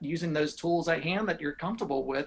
using those tools at hand that you're comfortable with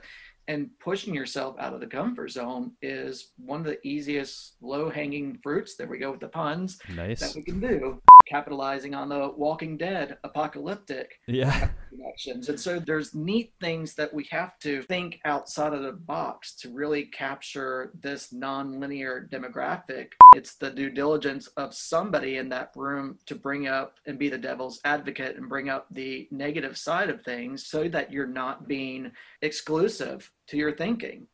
and pushing yourself out of the comfort zone is one of the easiest low hanging fruits. There we go with the puns. Nice. That we can do. Capitalizing on the walking dead apocalyptic yeah. connections and so there's neat things that we have to think outside of the box to really capture this non-linear demographic. It's the due diligence of somebody in that room to bring up and be the devil's advocate and bring up the negative side of things so that you're not being exclusive to your thinking.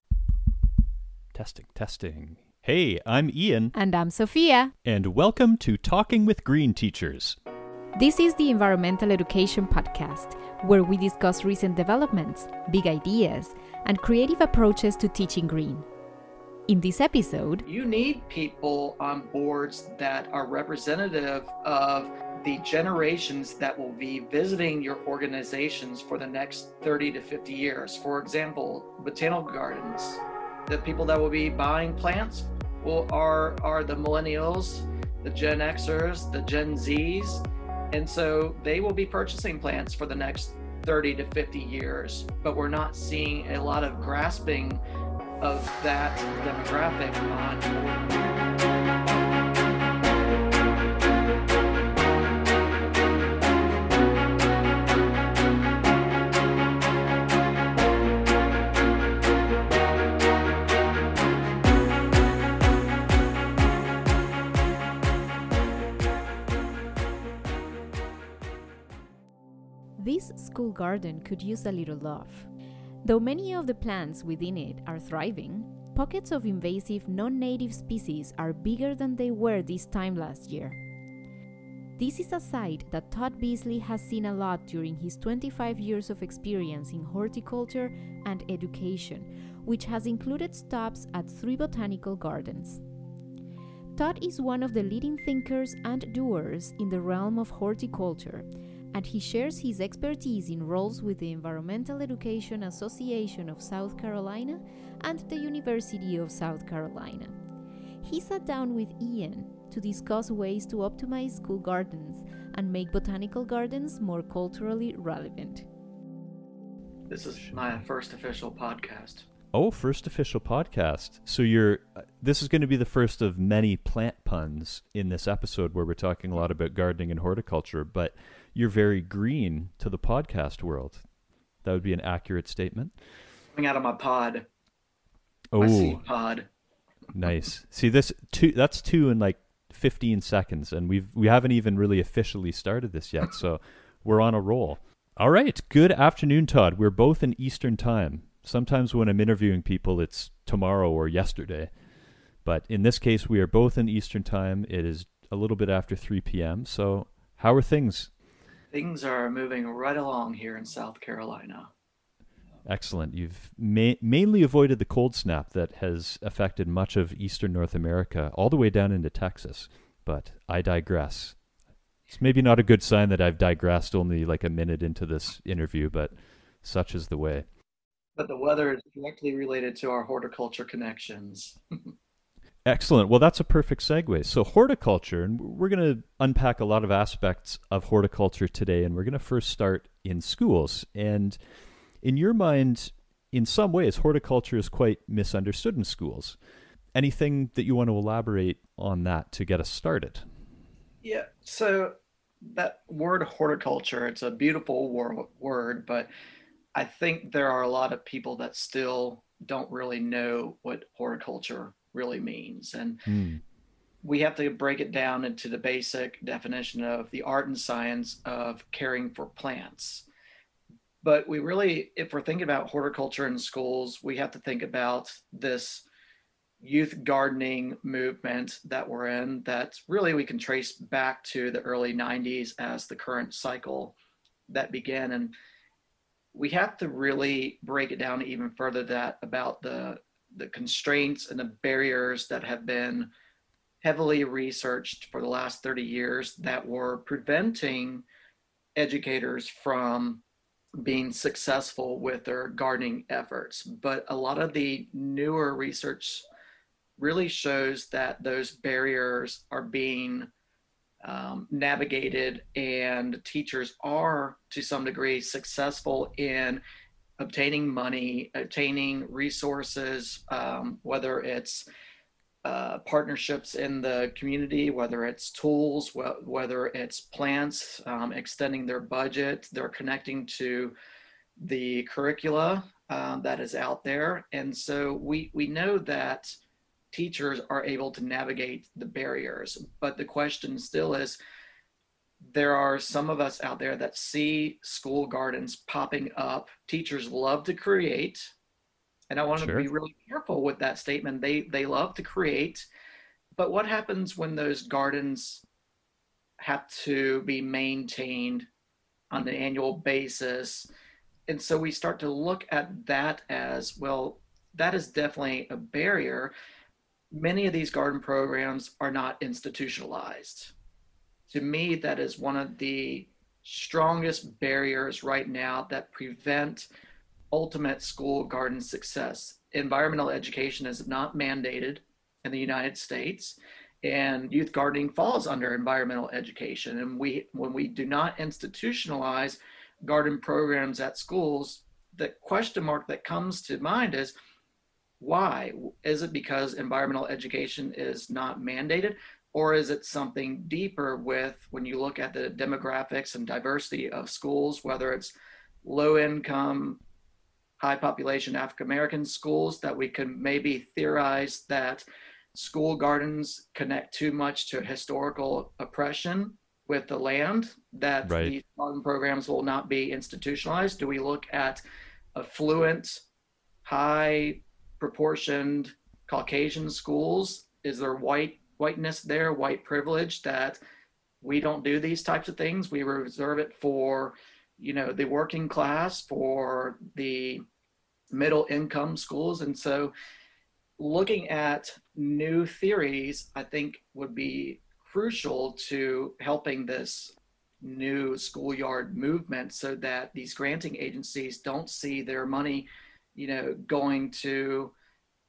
Testing, testing. Hey, I'm Ian. And I'm Sophia. And welcome to Talking with Green Teachers. This is the Environmental Education Podcast, where we discuss recent developments, big ideas, and creative approaches to teaching green. In this episode, you need people on boards that are representative of the generations that will be visiting your organizations for the next 30 to 50 years. For example, botanical gardens. The people that will be buying plants will, are, are the millennials, the Gen Xers, the Gen Zs. And so they will be purchasing plants for the next 30 to 50 years. But we're not seeing a lot of grasping of that demographic on garden could use a little love. Though many of the plants within it are thriving, pockets of invasive non native species are bigger than they were this time last year. This is a site that Todd Beasley has seen a lot during his 25 years of experience in horticulture and education, which has included stops at three botanical gardens. Todd is one of the leading thinkers and doers in the realm of horticulture and he shares his expertise in roles with the Environmental Education Association of South Carolina and the University of South Carolina. He sat down with Ian to discuss ways to optimize school gardens and make botanical gardens more culturally relevant. This is my first official podcast. Oh, first official podcast. So you're uh, this is going to be the first of many plant puns in this episode where we're talking a lot about gardening and horticulture, but you're very green to the podcast world. That would be an accurate statement. Coming out of my pod. Oh, my pod. nice. See this two. That's two in like 15 seconds, and we've we haven't even really officially started this yet. So we're on a roll. All right. Good afternoon, Todd. We're both in Eastern time. Sometimes when I'm interviewing people, it's tomorrow or yesterday. But in this case, we are both in Eastern time. It is a little bit after 3 p.m. So, how are things? Things are moving right along here in South Carolina. Excellent. You've ma- mainly avoided the cold snap that has affected much of eastern North America, all the way down into Texas. But I digress. It's maybe not a good sign that I've digressed only like a minute into this interview, but such is the way. But the weather is directly related to our horticulture connections. Excellent. Well, that's a perfect segue. So, horticulture, and we're going to unpack a lot of aspects of horticulture today, and we're going to first start in schools. And in your mind, in some ways, horticulture is quite misunderstood in schools. Anything that you want to elaborate on that to get us started? Yeah. So, that word horticulture, it's a beautiful wor- word, but I think there are a lot of people that still don't really know what horticulture really means. And mm. we have to break it down into the basic definition of the art and science of caring for plants. But we really, if we're thinking about horticulture in schools, we have to think about this youth gardening movement that we're in that really we can trace back to the early 90s as the current cycle that began and we have to really break it down even further that about the the constraints and the barriers that have been heavily researched for the last 30 years that were preventing educators from being successful with their gardening efforts. But a lot of the newer research really shows that those barriers are being um, navigated, and teachers are to some degree successful in obtaining money, obtaining resources, um, whether it's uh, partnerships in the community, whether it's tools, wh- whether it's plants, um, extending their budget, they're connecting to the curricula uh, that is out there. And so we, we know that teachers are able to navigate the barriers. But the question still is there are some of us out there that see school gardens popping up. Teachers love to create. And I want sure. to be really careful with that statement. They they love to create, but what happens when those gardens have to be maintained on an annual basis? And so we start to look at that as well, that is definitely a barrier many of these garden programs are not institutionalized. To me, that is one of the strongest barriers right now that prevent ultimate school garden success. Environmental education is not mandated in the United States and youth gardening falls under environmental education and we when we do not institutionalize garden programs at schools the question mark that comes to mind is why? Is it because environmental education is not mandated? Or is it something deeper with when you look at the demographics and diversity of schools, whether it's low income, high population African American schools, that we could maybe theorize that school gardens connect too much to historical oppression with the land, that right. these garden programs will not be institutionalized? Do we look at affluent, high proportioned Caucasian schools? Is there white whiteness there, white privilege that we don't do these types of things? We reserve it for, you know, the working class, for the middle income schools. And so looking at new theories, I think would be crucial to helping this new schoolyard movement so that these granting agencies don't see their money you know, going to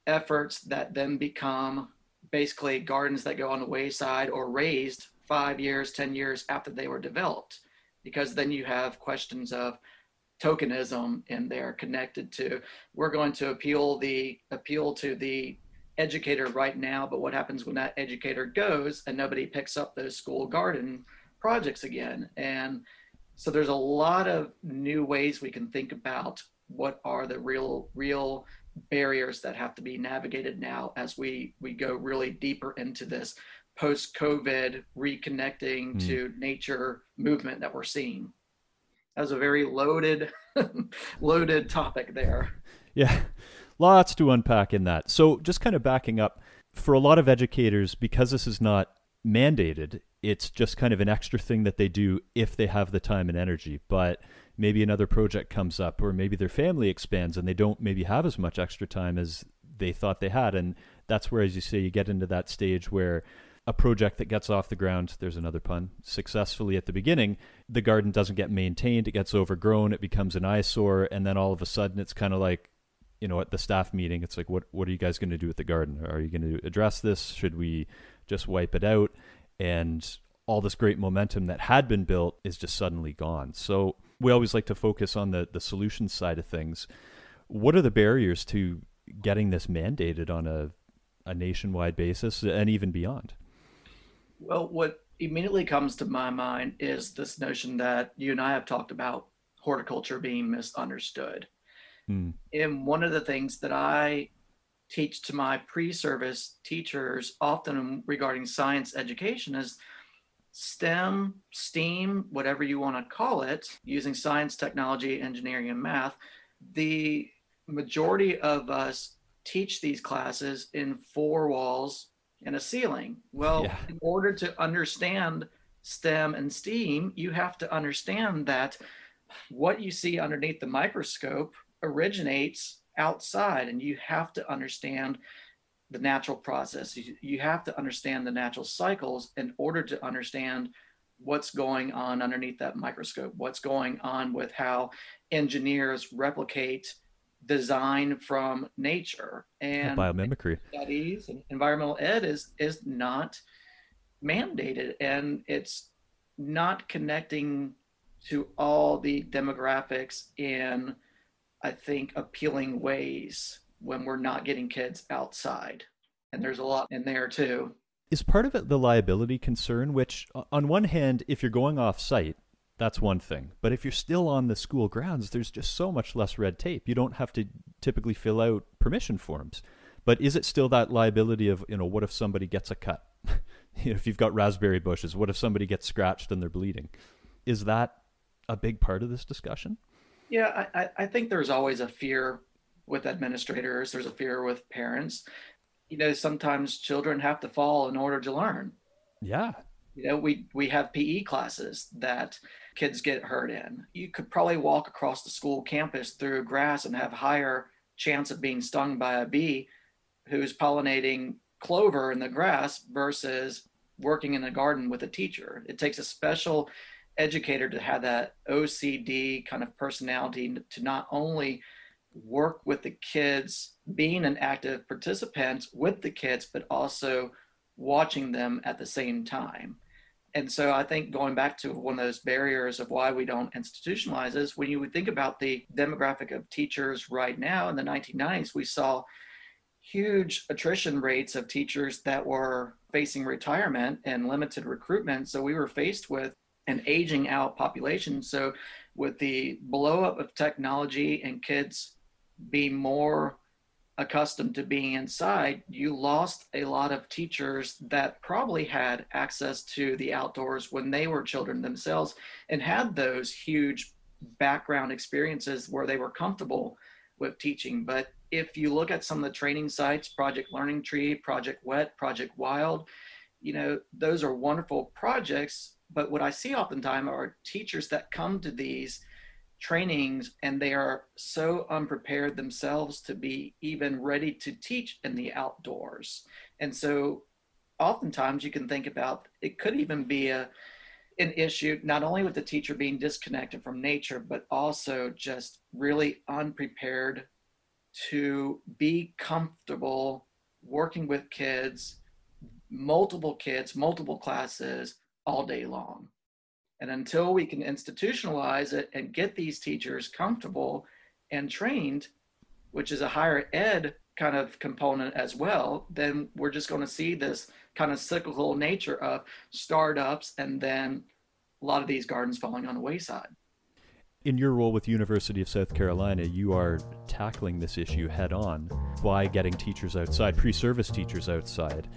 efforts that then become basically gardens that go on the wayside or razed five years, 10 years after they were developed. Because then you have questions of tokenism and they're connected to we're going to appeal the appeal to the educator right now, but what happens when that educator goes and nobody picks up those school garden projects again? And so there's a lot of new ways we can think about what are the real real barriers that have to be navigated now as we we go really deeper into this post covid reconnecting mm. to nature movement that we're seeing. That was a very loaded loaded topic there. Yeah lots to unpack in that. So just kind of backing up for a lot of educators because this is not mandated it's just kind of an extra thing that they do if they have the time and energy. But maybe another project comes up or maybe their family expands and they don't maybe have as much extra time as they thought they had. And that's where as you say you get into that stage where a project that gets off the ground there's another pun successfully at the beginning the garden doesn't get maintained it gets overgrown it becomes an eyesore and then all of a sudden it's kind of like you know at the staff meeting it's like what what are you guys going to do with the garden? Are you going to address this? Should we just wipe it out? And all this great momentum that had been built is just suddenly gone. So we always like to focus on the the solution side of things. What are the barriers to getting this mandated on a a nationwide basis and even beyond? Well, what immediately comes to my mind is this notion that you and I have talked about horticulture being misunderstood. Hmm. And one of the things that I teach to my pre service teachers, often regarding science education, is STEM, STEAM, whatever you want to call it, using science, technology, engineering, and math, the majority of us teach these classes in four walls and a ceiling. Well, yeah. in order to understand STEM and STEAM, you have to understand that what you see underneath the microscope originates outside, and you have to understand the natural process. You, you have to understand the natural cycles in order to understand what's going on underneath that microscope, what's going on with how engineers replicate design from nature. And biomimicry. studies and environmental ed is is not mandated and it's not connecting to all the demographics in I think appealing ways when we're not getting kids outside. And there's a lot in there too. Is part of it the liability concern, which, on one hand, if you're going off site, that's one thing. But if you're still on the school grounds, there's just so much less red tape. You don't have to typically fill out permission forms. But is it still that liability of, you know, what if somebody gets a cut? if you've got raspberry bushes, what if somebody gets scratched and they're bleeding? Is that a big part of this discussion? Yeah, I, I think there's always a fear with administrators, there's a fear with parents. You know, sometimes children have to fall in order to learn. Yeah. You know, we we have PE classes that kids get hurt in. You could probably walk across the school campus through grass and have higher chance of being stung by a bee who's pollinating clover in the grass versus working in the garden with a teacher. It takes a special educator to have that OCD kind of personality to not only work with the kids, being an active participant with the kids, but also watching them at the same time. And so I think going back to one of those barriers of why we don't institutionalize is when you would think about the demographic of teachers right now in the 1990s, we saw huge attrition rates of teachers that were facing retirement and limited recruitment. So we were faced with an aging out population. So with the blow up of technology and kids being more accustomed to being inside, you lost a lot of teachers that probably had access to the outdoors when they were children themselves and had those huge background experiences where they were comfortable with teaching. But if you look at some of the training sites, Project Learning Tree, Project Wet, Project Wild, you know, those are wonderful projects. But what I see oftentimes are teachers that come to these trainings and they are so unprepared themselves to be even ready to teach in the outdoors. And so oftentimes you can think about it could even be a an issue not only with the teacher being disconnected from nature but also just really unprepared to be comfortable working with kids, multiple kids, multiple classes all day long. And until we can institutionalize it and get these teachers comfortable and trained, which is a higher ed kind of component as well, then we're just going to see this kind of cyclical nature of startups and then a lot of these gardens falling on the wayside. In your role with University of South Carolina, you are tackling this issue head on. By getting teachers outside, pre-service teachers outside.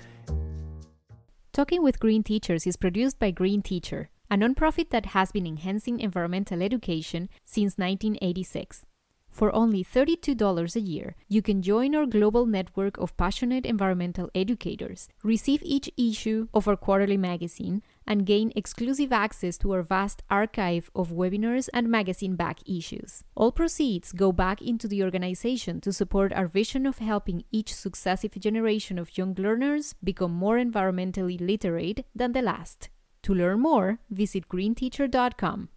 Talking with Green Teachers is produced by Green Teacher, a nonprofit that has been enhancing environmental education since 1986. For only $32 a year, you can join our global network of passionate environmental educators, receive each issue of our quarterly magazine, and gain exclusive access to our vast archive of webinars and magazine back issues. All proceeds go back into the organization to support our vision of helping each successive generation of young learners become more environmentally literate than the last. To learn more, visit greenteacher.com.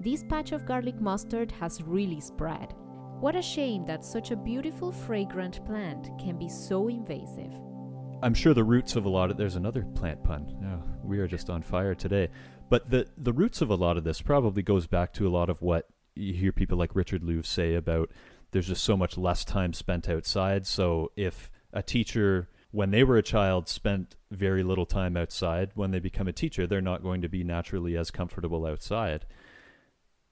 This patch of garlic mustard has really spread. What a shame that such a beautiful fragrant plant can be so invasive. I'm sure the roots of a lot of there's another plant pun. Oh, we are just on fire today. But the the roots of a lot of this probably goes back to a lot of what you hear people like Richard Louv say about there's just so much less time spent outside. So if a teacher when they were a child spent very little time outside, when they become a teacher, they're not going to be naturally as comfortable outside.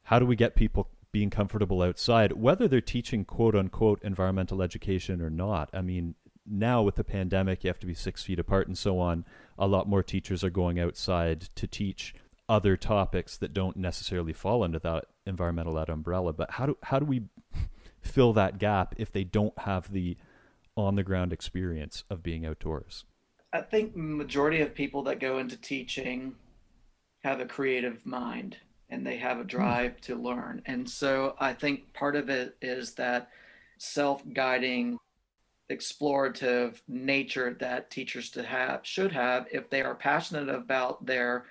How do we get people being comfortable outside, whether they're teaching quote unquote environmental education or not? I mean, now with the pandemic, you have to be six feet apart and so on. A lot more teachers are going outside to teach other topics that don't necessarily fall under that environmental that umbrella. But how do how do we fill that gap if they don't have the on the ground experience of being outdoors? I think majority of people that go into teaching have a creative mind and they have a hmm. drive to learn. And so I think part of it is that self-guiding explorative nature that teachers to have should have if they are passionate about their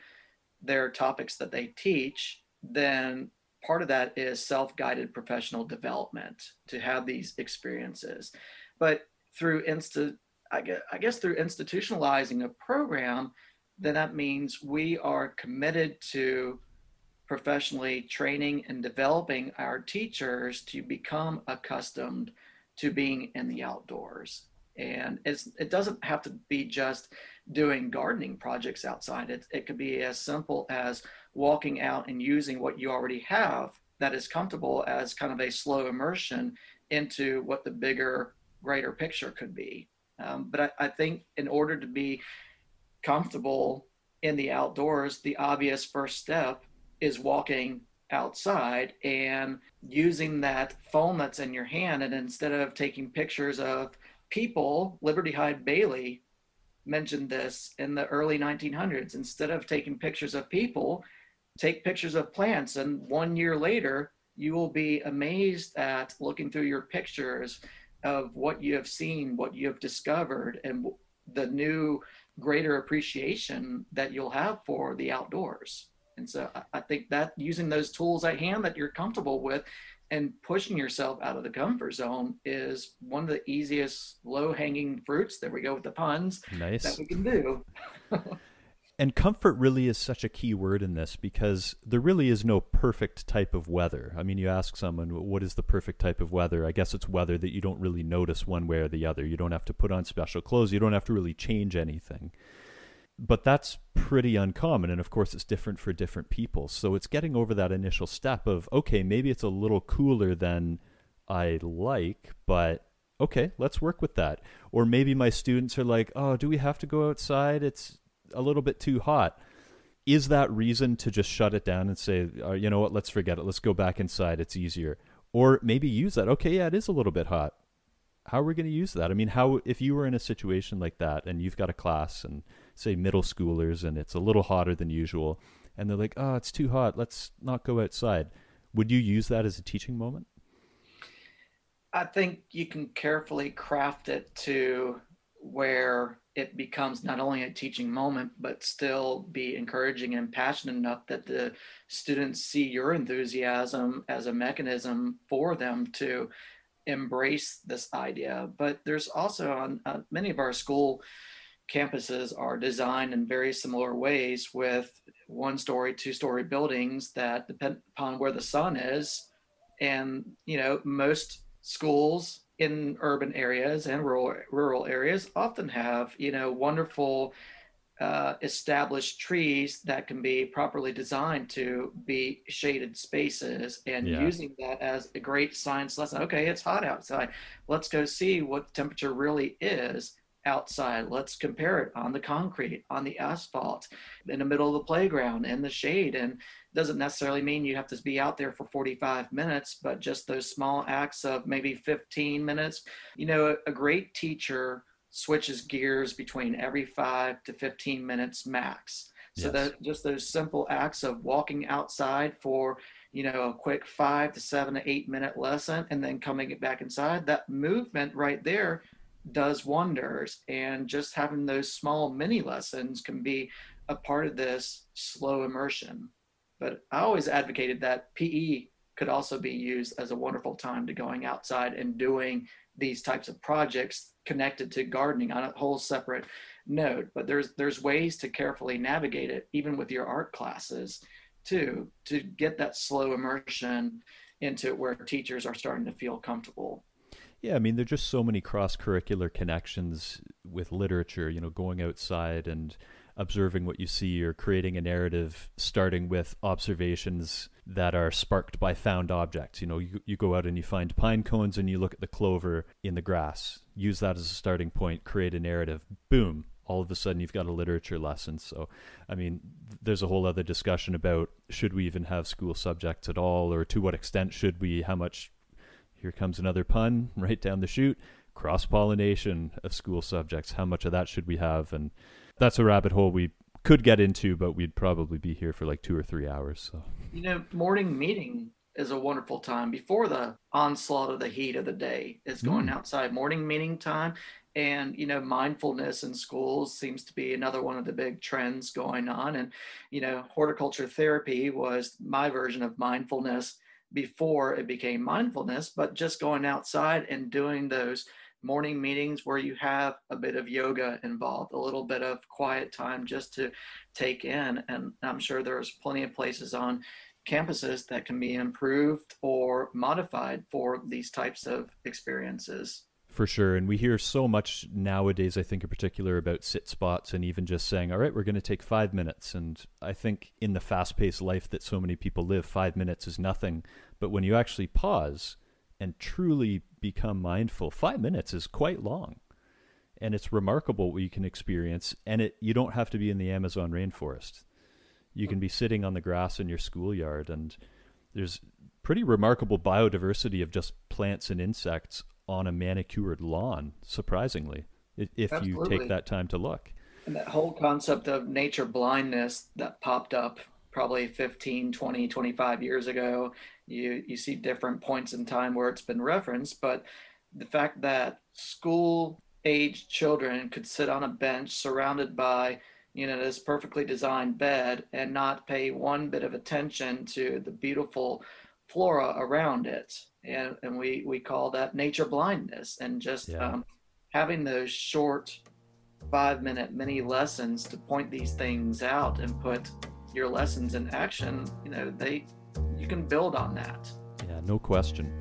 their topics that they teach then part of that is self-guided professional development to have these experiences but through insta I guess, through institutionalizing a program then that means we are committed to professionally training and developing our teachers to become accustomed to being in the outdoors. And it's, it doesn't have to be just doing gardening projects outside. It, it could be as simple as walking out and using what you already have that is comfortable as kind of a slow immersion into what the bigger, greater picture could be. Um, but I, I think in order to be comfortable in the outdoors, the obvious first step is walking outside and using that phone that's in your hand. And instead of taking pictures of people, Liberty Hyde Bailey mentioned this in the early 1900s. Instead of taking pictures of people, take pictures of plants. And one year later, you will be amazed at looking through your pictures of what you have seen, what you have discovered, and the new greater appreciation that you'll have for the outdoors. And so I think that using those tools at hand that you're comfortable with and pushing yourself out of the comfort zone is one of the easiest low hanging fruits. There we go with the puns. Nice. That we can do. and comfort really is such a key word in this because there really is no perfect type of weather. I mean, you ask someone, what is the perfect type of weather? I guess it's weather that you don't really notice one way or the other. You don't have to put on special clothes, you don't have to really change anything but that's pretty uncommon and of course it's different for different people so it's getting over that initial step of okay maybe it's a little cooler than i like but okay let's work with that or maybe my students are like oh do we have to go outside it's a little bit too hot is that reason to just shut it down and say oh, you know what let's forget it. Let's go back inside. It's easier. Or maybe use that. Okay yeah it is a little bit hot. How are we going to use that? I mean how if you were in a situation like that and you've got a class and say middle schoolers and it's a little hotter than usual and they're like oh it's too hot. Let's not go outside. Would you use that as a teaching moment? I think you can carefully craft it to where it becomes not only a teaching moment but still be encouraging and passionate enough that the students see your enthusiasm as a mechanism for them to embrace this idea but there's also on uh, many of our school campuses are designed in very similar ways with one story, two story buildings that depend upon where the sun is. And, you know, most schools in urban areas and rural, rural areas often have, you know, wonderful uh, established trees that can be properly designed to be shaded spaces and yeah. using that as a great science lesson. Okay, it's hot outside. Let's go see what the temperature really is outside. Let's compare it on the concrete, on the asphalt, in the middle of the playground, in the shade. And doesn't necessarily mean you have to be out there for 45 minutes, but just those small acts of maybe 15 minutes. You know, a great teacher switches gears between every five to 15 minutes max. So yes. that just those simple acts of walking outside for you know a quick five to seven to eight minute lesson and then coming back inside that movement right there does wonders. And just having those small mini lessons can be a part of this slow immersion. But I always advocated that PE could also be used as a wonderful time to going outside and doing these types of projects connected to gardening on a whole separate note. But there's there's ways to carefully navigate it, even with your art classes, too, to get that slow immersion into it where teachers are starting to feel comfortable yeah, I mean, there's just so many cross curricular connections with literature, you know, going outside and observing what you see or creating a narrative starting with observations that are sparked by found objects. You know, you, you go out and you find pine cones and you look at the clover in the grass, use that as a starting point, create a narrative, boom, all of a sudden you've got a literature lesson. So, I mean, there's a whole other discussion about should we even have school subjects at all, or to what extent should we? How much here comes another pun right down the chute cross pollination of school subjects. How much of that should we have? And that's a rabbit hole we could get into, but we'd probably be here for like two or three hours. So, you know, morning meeting is a wonderful time before the onslaught of the heat of the day. It's going mm. outside. Morning meeting time. And, you know, mindfulness in schools seems to be another one of the big trends going on. And, you know, horticulture therapy was my version of mindfulness before it became mindfulness, but just going outside and doing those morning meetings where you have a bit of yoga involved, a little bit of quiet time just to take in. And I'm sure there's plenty of places on campuses that can be improved or modified for these types of experiences. For sure. And we hear so much nowadays, I think in particular, about sit spots and even just saying, all right, we're going to take five minutes. And I think in the fast paced life that so many people live, five minutes is nothing. But when you actually pause and truly become mindful, five minutes is quite long. And it's remarkable what you can experience. And it you don't have to be in the Amazon rainforest. You can be sitting on the grass in your schoolyard and there's pretty remarkable biodiversity of just plants and insects on a manicured lawn, surprisingly, if Absolutely. you take that time to look. And that whole concept of nature blindness that popped up probably 15, 20, 25 years ago, you, you see different points in time where it's been referenced, but the fact that school age children could sit on a bench surrounded by you know this perfectly designed bed and not pay one bit of attention to the beautiful flora around it and, and we we call that nature blindness and just yeah. um, having those short five minute mini lessons to point these things out and put your lessons in action you know they you can build on that yeah no question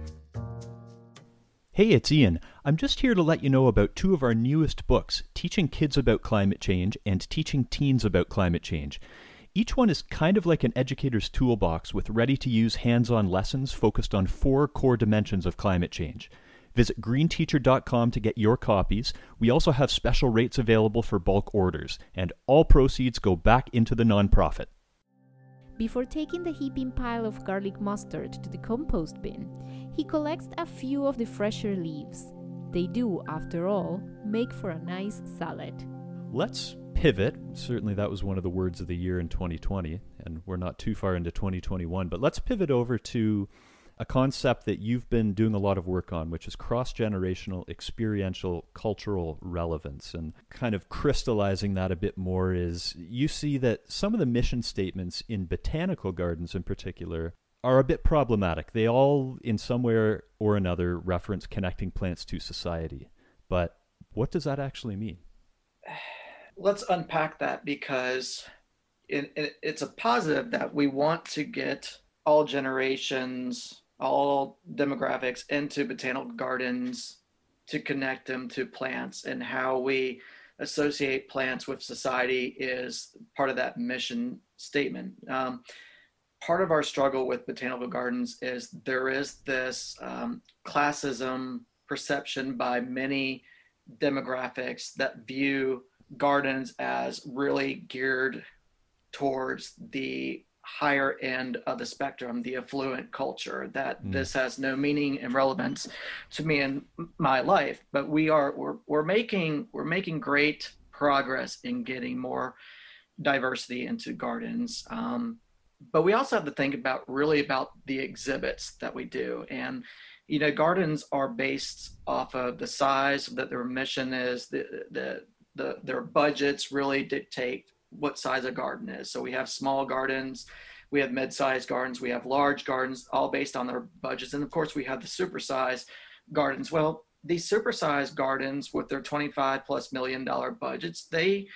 Hey, it's Ian. I'm just here to let you know about two of our newest books, Teaching Kids About Climate Change and Teaching Teens About Climate Change. Each one is kind of like an educator's toolbox with ready to use hands on lessons focused on four core dimensions of climate change. Visit greenteacher.com to get your copies. We also have special rates available for bulk orders, and all proceeds go back into the nonprofit. Before taking the heaping pile of garlic mustard to the compost bin, he collects a few of the fresher leaves. They do, after all, make for a nice salad. Let's pivot. Certainly, that was one of the words of the year in 2020, and we're not too far into 2021. But let's pivot over to a concept that you've been doing a lot of work on, which is cross generational experiential cultural relevance. And kind of crystallizing that a bit more is you see that some of the mission statements in botanical gardens in particular are a bit problematic. They all, in some way or another, reference connecting plants to society. But what does that actually mean? let's unpack that because it, it, it's a positive that we want to get all generations, all demographics into botanical gardens to connect them to plants and how we associate plants with society is part of that mission statement. Um, part of our struggle with botanical gardens is there is this um, classism perception by many demographics that view gardens as really geared towards the higher end of the spectrum, the affluent culture, that mm. this has no meaning and relevance to me in my life. But we are we're we're making we're making great progress in getting more diversity into gardens. Um, but we also have to think about really about the exhibits that we do and you know gardens are based off of the size that their mission is the the the their budgets really dictate what size a garden is. So we have small gardens, we have mid-sized gardens, we have large gardens, all based on their budgets, and of course we have the supersized gardens. Well, these supersized gardens with their 25 plus million dollar budgets, they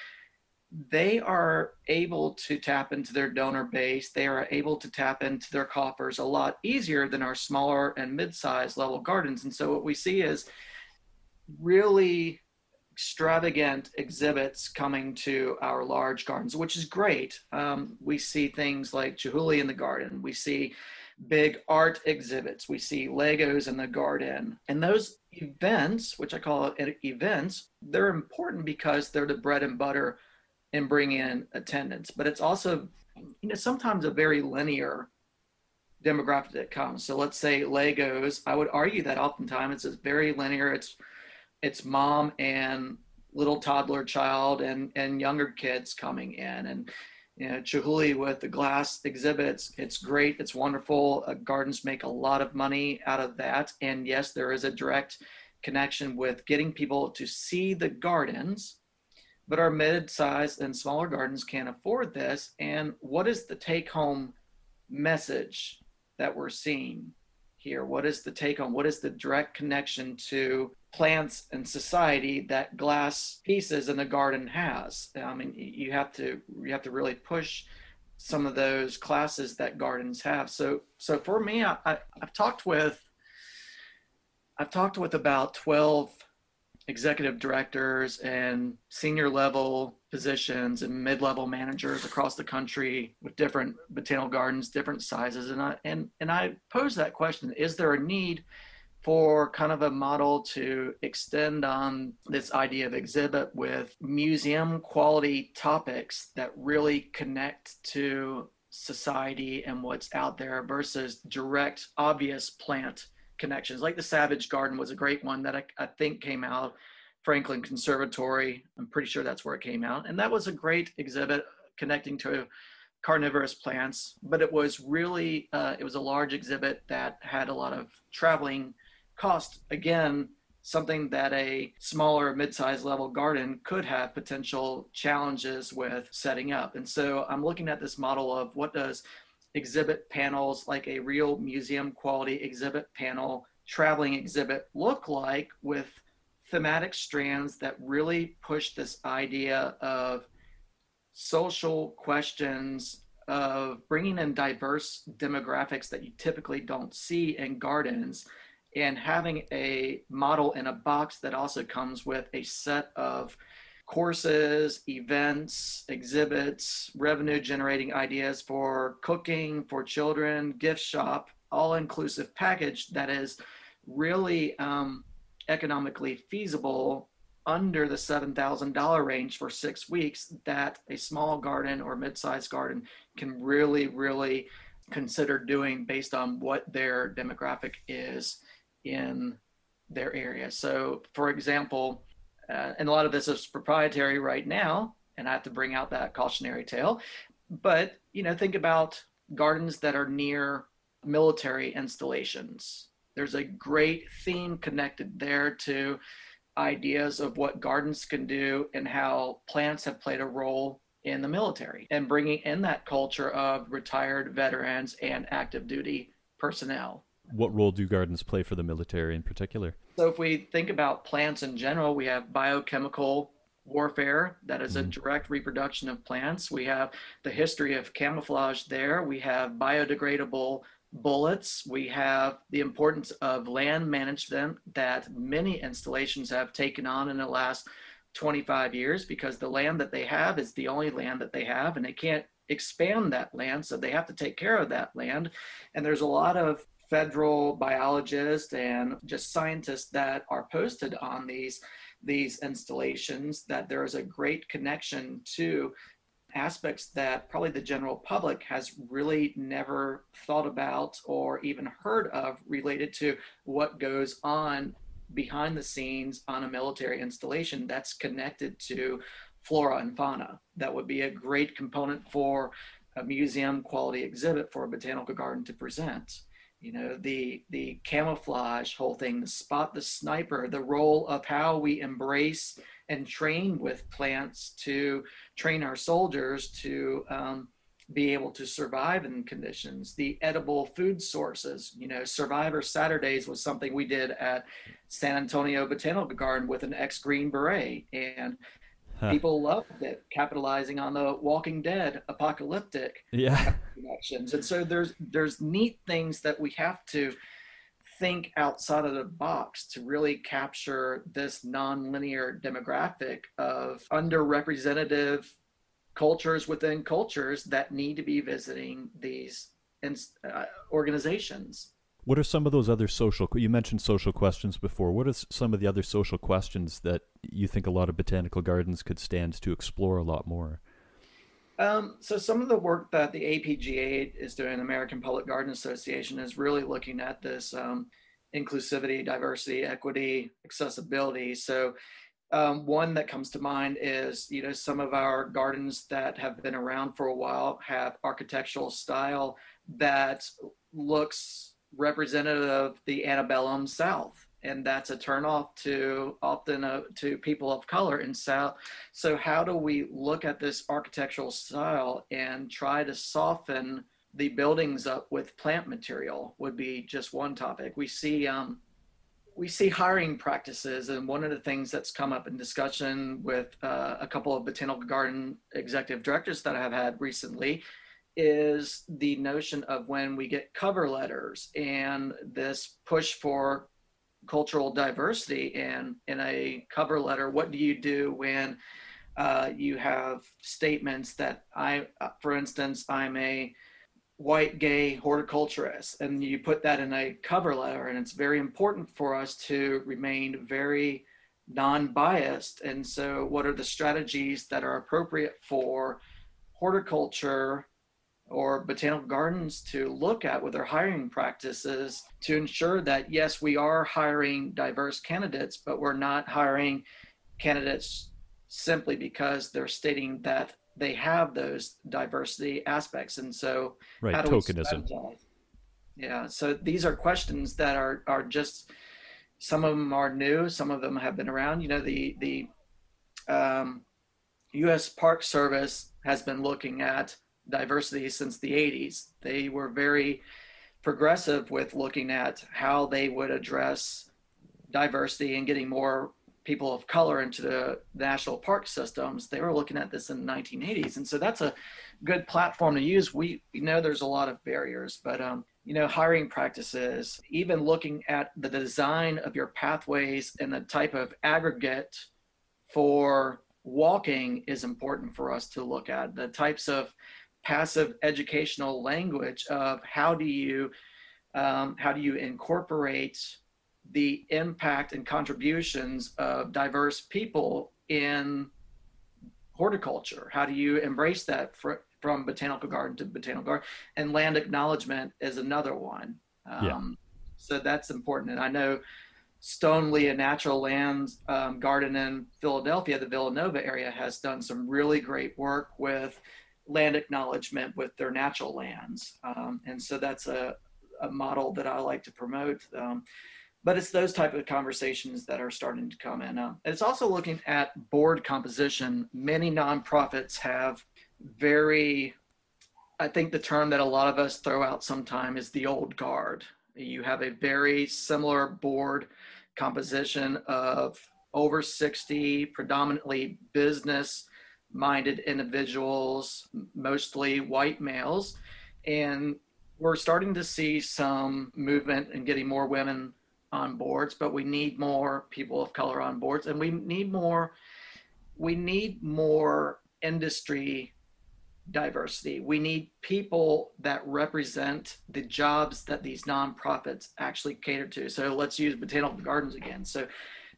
they are able to tap into their donor base. They are able to tap into their coffers a lot easier than our smaller and mid-sized level gardens. And so what we see is really extravagant exhibits coming to our large gardens, which is great. Um, we see things like Chihuly in the garden. We see big art exhibits. We see Legos in the garden. And those events, which I call events, they're important because they're the bread and butter in bringing in attendance. But it's also, you know, sometimes a very linear demographic that comes. So let's say Legos, I would argue that oftentimes it's very linear. It's it's mom and little toddler child and and younger kids coming in. And you know Chihuly with the glass exhibits it's great it's wonderful. Uh, gardens make a lot of money out of that. And yes there is a direct connection with getting people to see the gardens but our mid-sized and smaller gardens can't afford this. And what is the take home message that we're seeing here? What is the take on what is the direct connection to plants and society that glass pieces in the garden has? I mean, you have to you have to really push some of those classes that gardens have. So so for me, I, I I've talked with I've talked with about twelve executive directors and senior level positions and mid-level managers across the country with different botanical gardens different sizes and i and and i pose that question is there a need for kind of a model to extend on this idea of exhibit with museum quality topics that really connect to society and what's out there versus direct obvious plant connections. Like the Savage Garden was a great one that I, I think came out. Franklin Conservatory, I'm pretty sure that's where it came out. And that was a great exhibit connecting to carnivorous plants, but it was really, uh, it was a large exhibit that had a lot of traveling cost. Again, something that a smaller mid-sized level garden could have potential challenges with setting up. And so I'm looking at this model of what does exhibit panels, like a real museum quality exhibit panel, traveling exhibit look like with thematic strands that really push this idea of social questions of bringing in diverse demographics that you typically don't see in gardens and having a model in a box that also comes with a set of courses, events, exhibits, revenue generating ideas for cooking, for children, gift shop, all inclusive package that is really um, economically feasible under the $7,000 range for six weeks that a small garden or mid-sized garden can really, really consider doing based on what their demographic is in their area. So for example, uh, and a lot of this is proprietary right now, and I have to bring out that cautionary tale. But you know, think about gardens that are near military installations. There's a great theme connected there to ideas of what gardens can do and how plants have played a role in the military and bringing in that culture of retired veterans and active duty personnel. What role do gardens play for the military in particular? So, if we think about plants in general, we have biochemical warfare that is a mm-hmm. direct reproduction of plants. We have the history of camouflage there. We have biodegradable bullets. We have the importance of land management that many installations have taken on in the last 25 years because the land that they have is the only land that they have and they can't expand that land. So they have to take care of that land. And there's a lot of federal biologists and just scientists that are posted on these these installations that there is a great connection to aspects that probably the general public has really never thought about or even heard of related to what goes on behind the scenes on a military installation that's connected to flora and fauna. That would be a great component for a museum quality exhibit for a botanical garden to present you know the the camouflage whole thing the spot the sniper the role of how we embrace and train with plants to train our soldiers to um, be able to survive in conditions the edible food sources you know survivor saturdays was something we did at san antonio botanical garden with an ex green beret and Huh. People loved it, capitalizing on the Walking Dead apocalyptic yeah. Connections. And so there's there's neat things that we have to think outside of the box to really capture this nonlinear demographic of underrepresented cultures within cultures that need to be visiting these uh, organizations. What are some of those other social? You mentioned social questions before. What are some of the other social questions that you think a lot of botanical gardens could stand to explore a lot more? Um, so some of the work that the APGA is doing, American Public Garden Association, is really looking at this um, inclusivity, diversity, equity, accessibility. So um, one that comes to mind is, you know, some of our gardens that have been around for a while have architectural style that looks representative of the antebellum South, and that's a turnoff to often uh, to people of color in South. So how do we look at this architectural style and try to soften the buildings up with plant material would be just one topic. We see um, we see hiring practices, and one of the things that's come up in discussion with uh, a couple of botanical garden executive directors that I have had recently is the notion of when we get cover letters and this push for cultural diversity and in a cover letter what do you do when uh, you have statements that i uh, for instance i'm a white gay horticulturist and you put that in a cover letter and it's very important for us to remain very non-biased. And so what are the strategies that are appropriate for horticulture or botanical gardens to look at with their hiring practices to ensure that yes we are hiring diverse candidates but we're not hiring candidates simply because they're stating that they have those diversity aspects. And so right tokenism. yeah so these are questions that are are just some of them are new some of them have been around. You know the the um, u.s park service has been looking at diversity since the 80s. They were very progressive with looking at how they would address diversity and getting more people of color into the national park systems. They were looking at this in the 1980s. And so that's a good platform to use. We, we know there's a lot of barriers, but um, you know, hiring practices, even looking at the design of your pathways and the type of aggregate for walking is important for us to look at. The types of passive educational language of how do you um, how do you incorporate the impact and contributions of diverse people in horticulture? How do you embrace that for, from botanical garden to botanical garden? And land acknowledgement is another one. Um, yeah. so that's important. And i know Stoneleigh, a natural lands um, garden in Philadelphia, the Villanova area, has done some really great work with land acknowledgement with their natural lands. Um, and so that's a, a model that I like to promote. Um, but it's those type of conversations that are starting to come in. Uh, it's also looking at board composition. Many nonprofits have very, I think the term that a lot of us throw out sometime is the old guard. You have a very similar board composition of over 60 predominantly business minded individuals, mostly white males. And we're starting to see some movement and getting more women on boards, but we need more people of color on boards and we need more we need more industry diversity. We need people that represent the jobs that these nonprofits actually cater to. So let's use botanical gardens again. So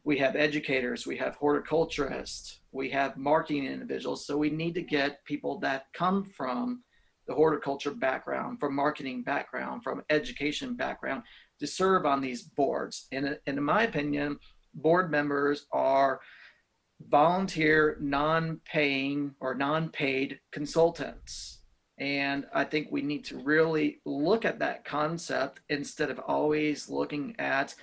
we have educators, we have horticulturists, we have marketing individuals. So we need to get people that come from the horticulture background, from marketing background, from education background to serve on these boards. And, and in my opinion, board members are volunteer, non paying or non paid consultants. And I think we need to really look at that concept instead of always looking at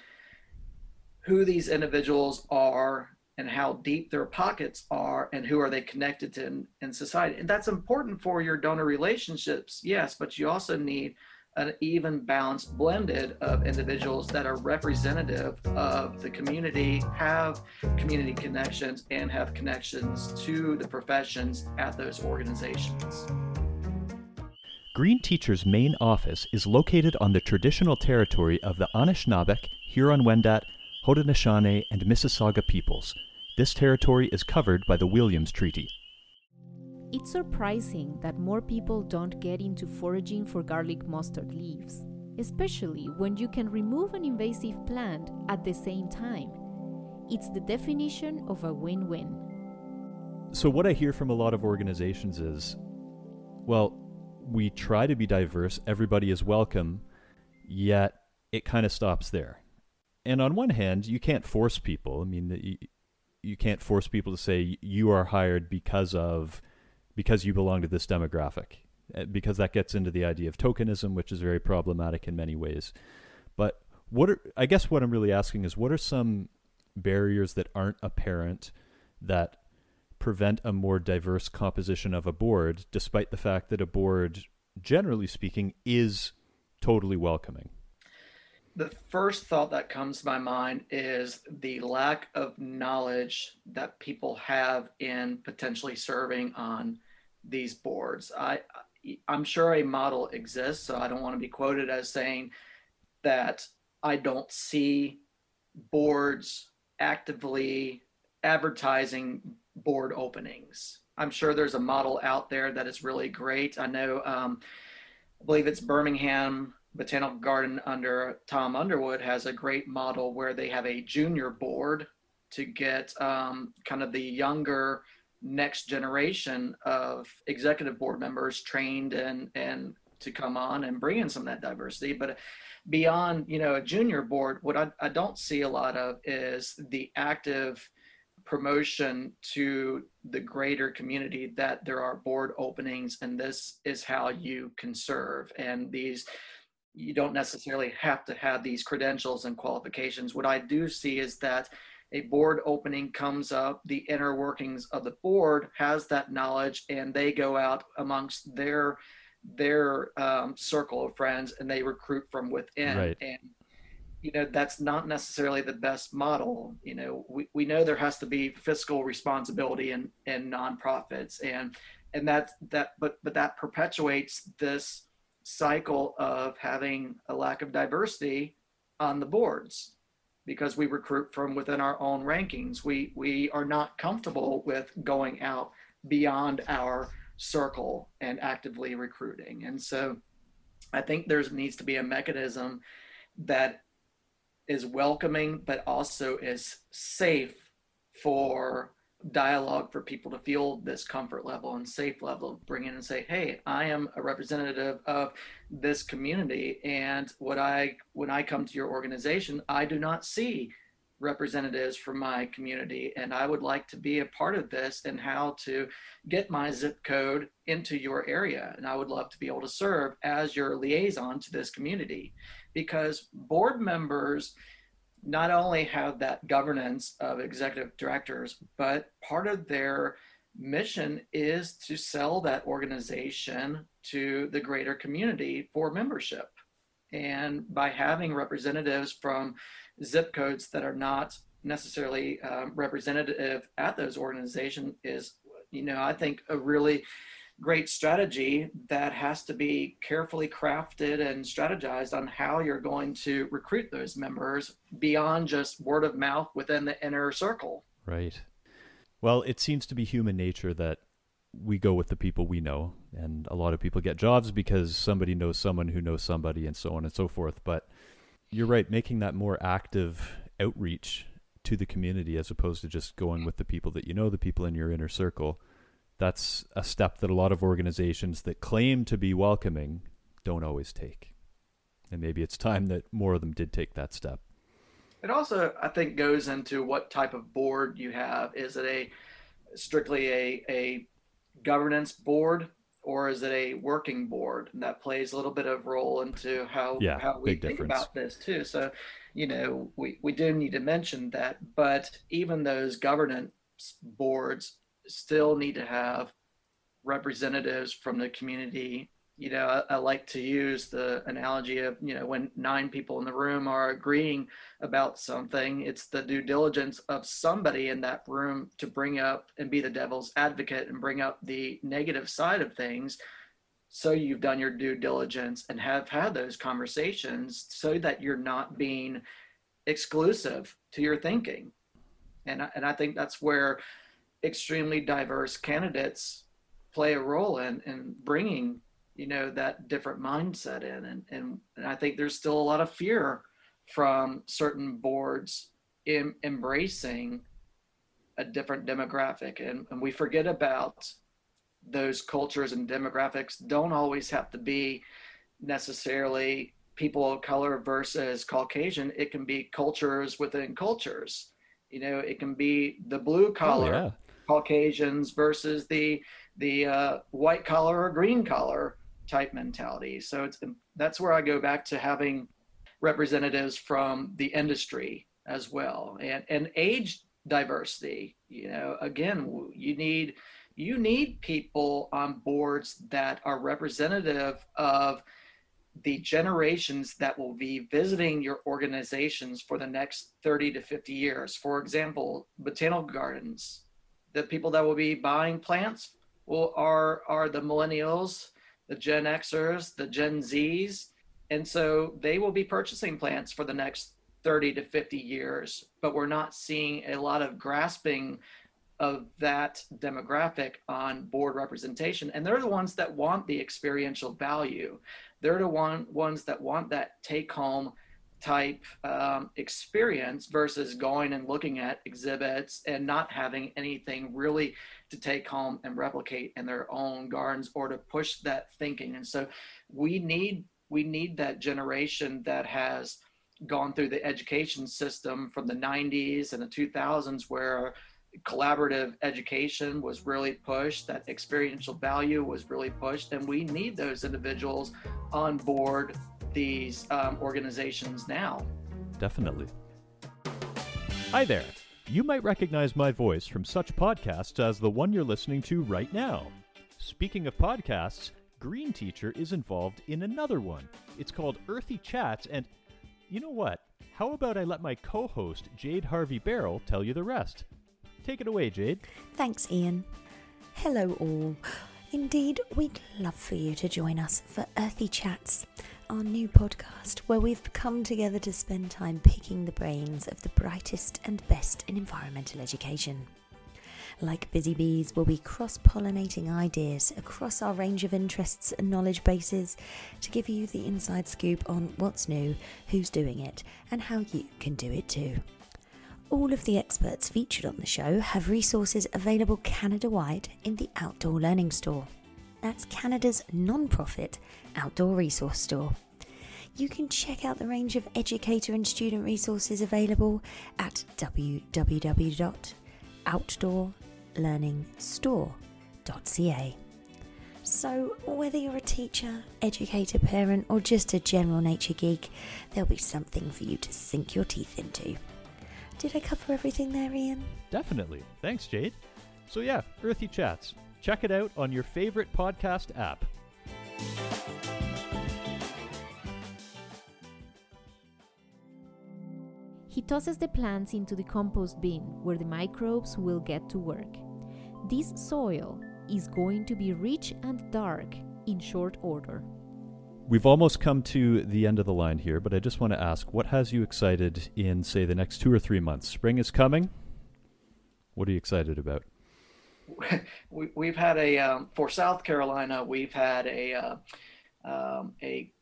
who these individuals are and how deep their pockets are and who are they connected to in, in, society. And that's important for your donor relationships yes but you also need an even balanced blended of individuals that are representative of the community have community connections and have connections to the professions at those organizations. Green Teacher's main office is located on the traditional territory of the Anishinaabeg, Huron-Wendat, Haudenosaunee, and Mississauga peoples. This territory is covered by the Williams Treaty. It's surprising that more people don't get into foraging for garlic mustard leaves, especially when you can remove an invasive plant at the same time. It's the definition of a win win. So, what I hear from a lot of organizations is well, we try to be diverse, everybody is welcome, yet it kind of stops there and on one hand, you can't force people. I mean, you, you can't force people to say you are hired because of because you belong to this demographic, eh, because that gets into the idea of tokenism, which is very problematic in many ways. But what are I guess what I'm really asking is what are some barriers that aren't apparent that prevent a more diverse composition of a board, despite the fact that a board generally speaking, is totally welcoming? The first thought that comes to my mind is the lack of knowledge that people have in potentially serving on these boards. I, I'm sure a model exists, so I don't want to be quoted as saying that I don't see boards actively advertising board openings. I'm sure there's a model out there that is really great. I know, um, I believe it's Birmingham Botanical Garden under Tom Underwood has a great model where they have a junior board to get um, kind of the younger next generation of executive board members trained and and to come on and bring in some of that diversity. But beyond, you know, a junior board, what I, I don't see a lot of is the active promotion to the greater community that there are board openings and this is how you can serve and these you don't necessarily have to have these credentials and qualifications. What i do see is that a board opening comes up the inner workings of the board has that knowledge and they go out amongst their their um, circle of friends and they recruit from within. Right. and you know that's not necessarily the best model. You know we, we know there has to be fiscal responsibility in in nonprofits and and that that but but that perpetuates this cycle of having a lack of diversity on the boards because we recruit from within our own rankings. We we are not comfortable with going out beyond our circle and actively recruiting. And so i think there needs to be a mechanism that is welcoming, but also is safe for dialogue for people to feel this comfort level and safe level bring in and say hey i am a representative of this community and what i when i come to your organization i do not see representatives from my community and i would like to be a part of this and how to get my zip code into your area and i would love to be able to serve as your liaison to this community. Because board members not only have that governance of executive directors, but part of their mission is to sell that organization to the greater community for membership. And by having representatives from zip codes that are not necessarily um, representative at those organizations is, you know, I think a really great strategy that has to be carefully crafted and strategized on how you're going to recruit those members beyond just word of mouth within the inner circle. Right. Well, it seems to be human nature that we go with the people we know, and a lot of people get jobs because somebody knows someone who knows somebody, and so on and so forth. But you're right, making that more active outreach to the community as opposed to just going with the people that you know, the people in your inner circle that's a step that a lot of organizations that claim to be welcoming don't always take. And maybe it's time that more of them did take that step. It also, I think, goes into what type of board you have. Is it a strictly a, a governance board or is it a working board? And that plays a little bit of role into how, yeah, how we think difference. about this too. So, you know, we, we do need to mention that, but even those governance boards still need to have representatives from the community. You know, I, I, like to use the analogy of, you know, when nine people in the room are agreeing about something, it's the due diligence of somebody in that room to bring up and be the devil's advocate and bring up the negative side of things. So you've done your due diligence and have had those conversations so that you're not being exclusive to your thinking. And, and I think that's where extremely diverse candidates play a role in in bringing you know that different mindset in. And and, and i think there's still a lot of fear from certain boards in embracing a different demographic. And, and we forget about those cultures and demographics don't always have to be necessarily people of color versus caucasian. It can be cultures within cultures. You know it can be the blue oh, collar oh, yeah. Caucasians versus the the uh, white collar or green collar type mentality. So it's that's where I go back to having representatives from the industry as well, and and age diversity. You know, again, you need you need people on boards that are representative of the generations that will be visiting your organizations for the next 30 to 50 years. For example, botanical gardens, the people that will be buying plants will, are, are the millennials, the Gen Xers, the Gen Zs. And so they will be purchasing plants for the next 30 to 50 years, but we're not seeing a lot of grasping of that demographic on board representation. And they're the ones that want the experiential value. They're the one, ones that want that take home type um, experience versus going and looking at exhibits and not having anything really to take home and replicate in their own gardens or to push that thinking. And so we need we need that generation that has gone through the education system from the 90s and the 2000s where collaborative education was really pushed, that experiential value was really pushed, and we need those individuals on board these um, organizations now. Definitely. Hi there. You might recognize my voice from such podcasts as the one you're listening to right now. Speaking of podcasts, Green Teacher is involved in another one. It's called Earthy Chats, and you know what? How about I let my co host, Jade Harvey Barrel, tell you the rest? Take it away, Jade. Thanks, Ian. Hello, all. Indeed, we'd love for you to join us for Earthy Chats, our new podcast where we've come together to spend time picking the brains of the brightest and best in environmental education. Like busy bees, we'll be cross pollinating ideas across our range of interests and knowledge bases to give you the inside scoop on what's new, who's doing it, and how you can do it too. All of the experts featured on the show have resources available Canada wide in the Outdoor Learning Store. That's Canada's non profit outdoor resource store. You can check out the range of educator and student resources available at www.outdoorlearningstore.ca. So, whether you're a teacher, educator, parent, or just a general nature geek, there'll be something for you to sink your teeth into. Did I cover everything there, Ian? Definitely. Thanks, Jade. So, yeah, Earthy Chats. Check it out on your favorite podcast app. He tosses the plants into the compost bin where the microbes will get to work. This soil is going to be rich and dark in short order. We've almost come to the end of the line here, but I just want to ask what has you excited in, say, the next two or three months? Spring is coming. What are you excited about? we, have had a, um, for South Carolina, we've had a, uh, um, a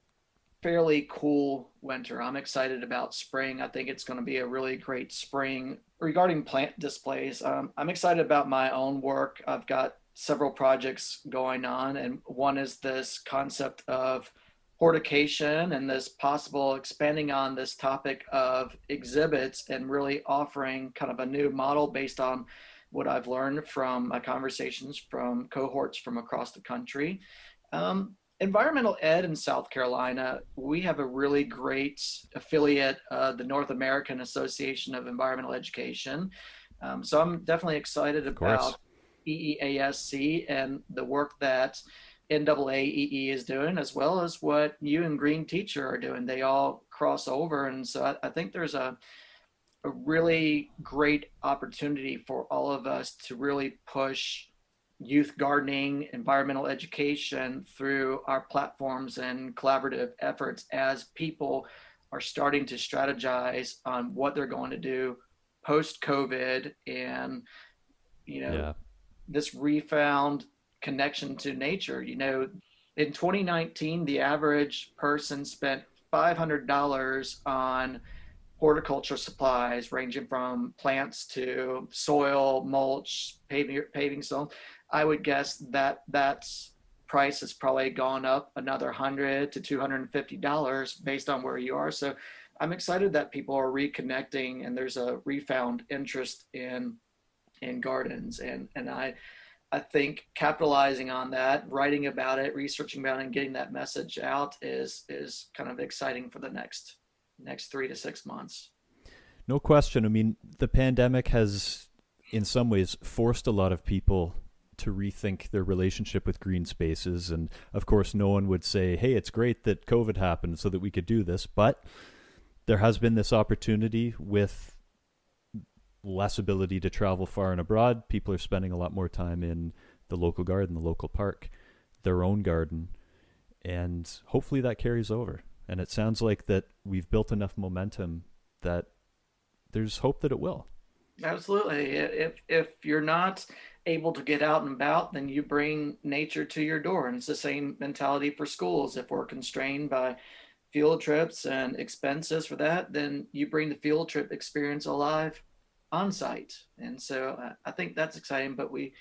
fairly cool winter. I'm excited about spring. I think it's going to be a really great spring. Regarding plant displays, um, I'm excited about my own work. I've got several projects going on, and one is this concept of hortication and this possible expanding on this topic of exhibits and really offering kind of a new model based on what I've learned from my conversations from cohorts from across the country. Um, environmental ed in South Carolina, we have a really great affiliate, uh, the North American Association of Environmental Education. Um, so I'm definitely excited about EEASC and the work that NAAEE is doing, as well as what you and Green Teacher are doing. They all cross over, and so I, I think there's a a really great opportunity for all of us to really push youth gardening, environmental education through our platforms and collaborative efforts as people are starting to strategize on what they're going to do post COVID and you know yeah. this refound connection to nature. You know, in 2019, the average person spent $500 on horticulture supplies, ranging from plants to soil, mulch, paving, paving stone. I would guess that that's price has probably gone up another hundred to two hundred and fifty dollars based on where you are. So I'm excited that people are reconnecting and there's a refound interest in in gardens and and I I think capitalizing on that, writing about it, researching about it, and getting that message out is is kind of exciting for the next next three to six months. No question. I mean, the pandemic has, in some ways, forced a lot of people to rethink their relationship with green spaces. And of course, no one would say, hey, it's great that COVID happened so that we could do this. But there has been this opportunity with less ability to travel far and abroad. People are spending a lot more time in the local garden, the local park, their own garden. And hopefully that carries over. And it sounds like that we've built enough momentum that there's hope that it will. Absolutely. If if you're not able to get out and about, then you bring nature to your door. And it's the same mentality for schools. If we're constrained by field trips and expenses for that, then you bring the field trip experience alive on site. And so I think that's exciting, but we,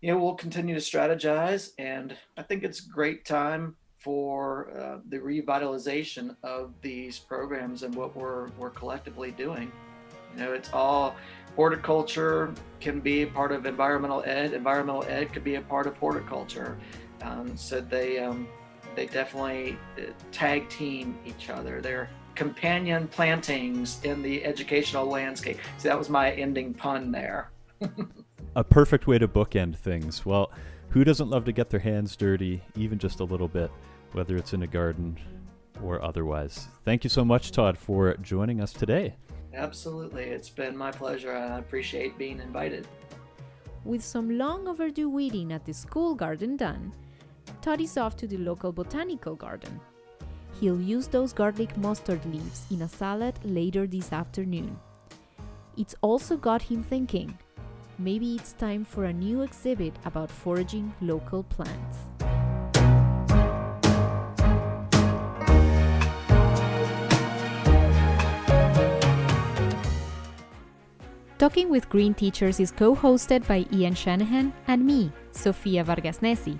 you know, we'll continue to strategize. And I think it's great time for uh, the revitalization of these programs and what we're, we're collectively doing. You know, it's all horticulture can be part of environmental ed. Environmental ed could be a part of horticulture. Um, so they um, they definitely uh, tag team each other. They're companion plantings in the educational landscape. So that was my ending pun there. a perfect way to bookend things. Well, who doesn't love to get their hands dirty, even just a little bit, whether it's in a garden or otherwise? Thank you so much, Todd, for joining us today. Absolutely. It's been my pleasure. And I appreciate being invited. With some long overdue weeding at the school garden done, Todd is off to the local botanical garden. He'll use those garlic mustard leaves in a salad later this afternoon. It's also got him thinking maybe it's time for a new exhibit about foraging local plants. Talking with Green Teachers is co hosted by Ian Shanahan and me, Sofia Vargas Nesi.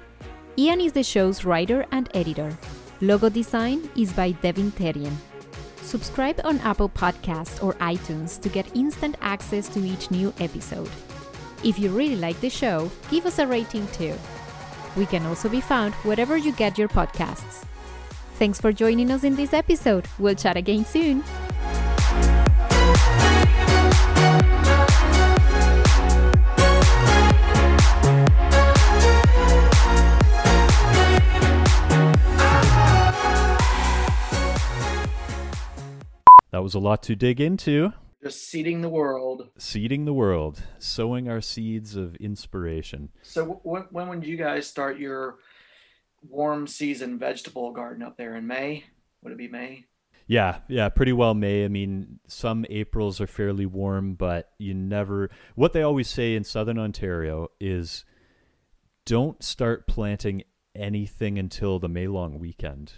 Ian is the show's writer and editor. Logo design is by Devin Terrien. Subscribe on Apple Podcasts or iTunes to get instant access to each new episode. If you really like the show, give us a rating too. We can also be found wherever you get your podcasts. Thanks for joining us in this episode. We'll chat again soon. That was a lot to dig into. Just seeding the world. Seeding the world, sowing our seeds of inspiration. So, when, when would you guys start your warm season vegetable garden up there in May? Would it be May? Yeah, yeah, pretty well May. I mean, some Aprils are fairly warm, but you never. What they always say in southern Ontario is don't start planting anything until the May long weekend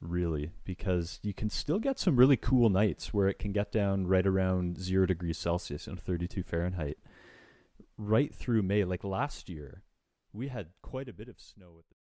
really, because you can still get some really cool nights where it can get down right around zero degrees Celsius and 32 Fahrenheit right through May. Like last year, we had quite a bit of snow at the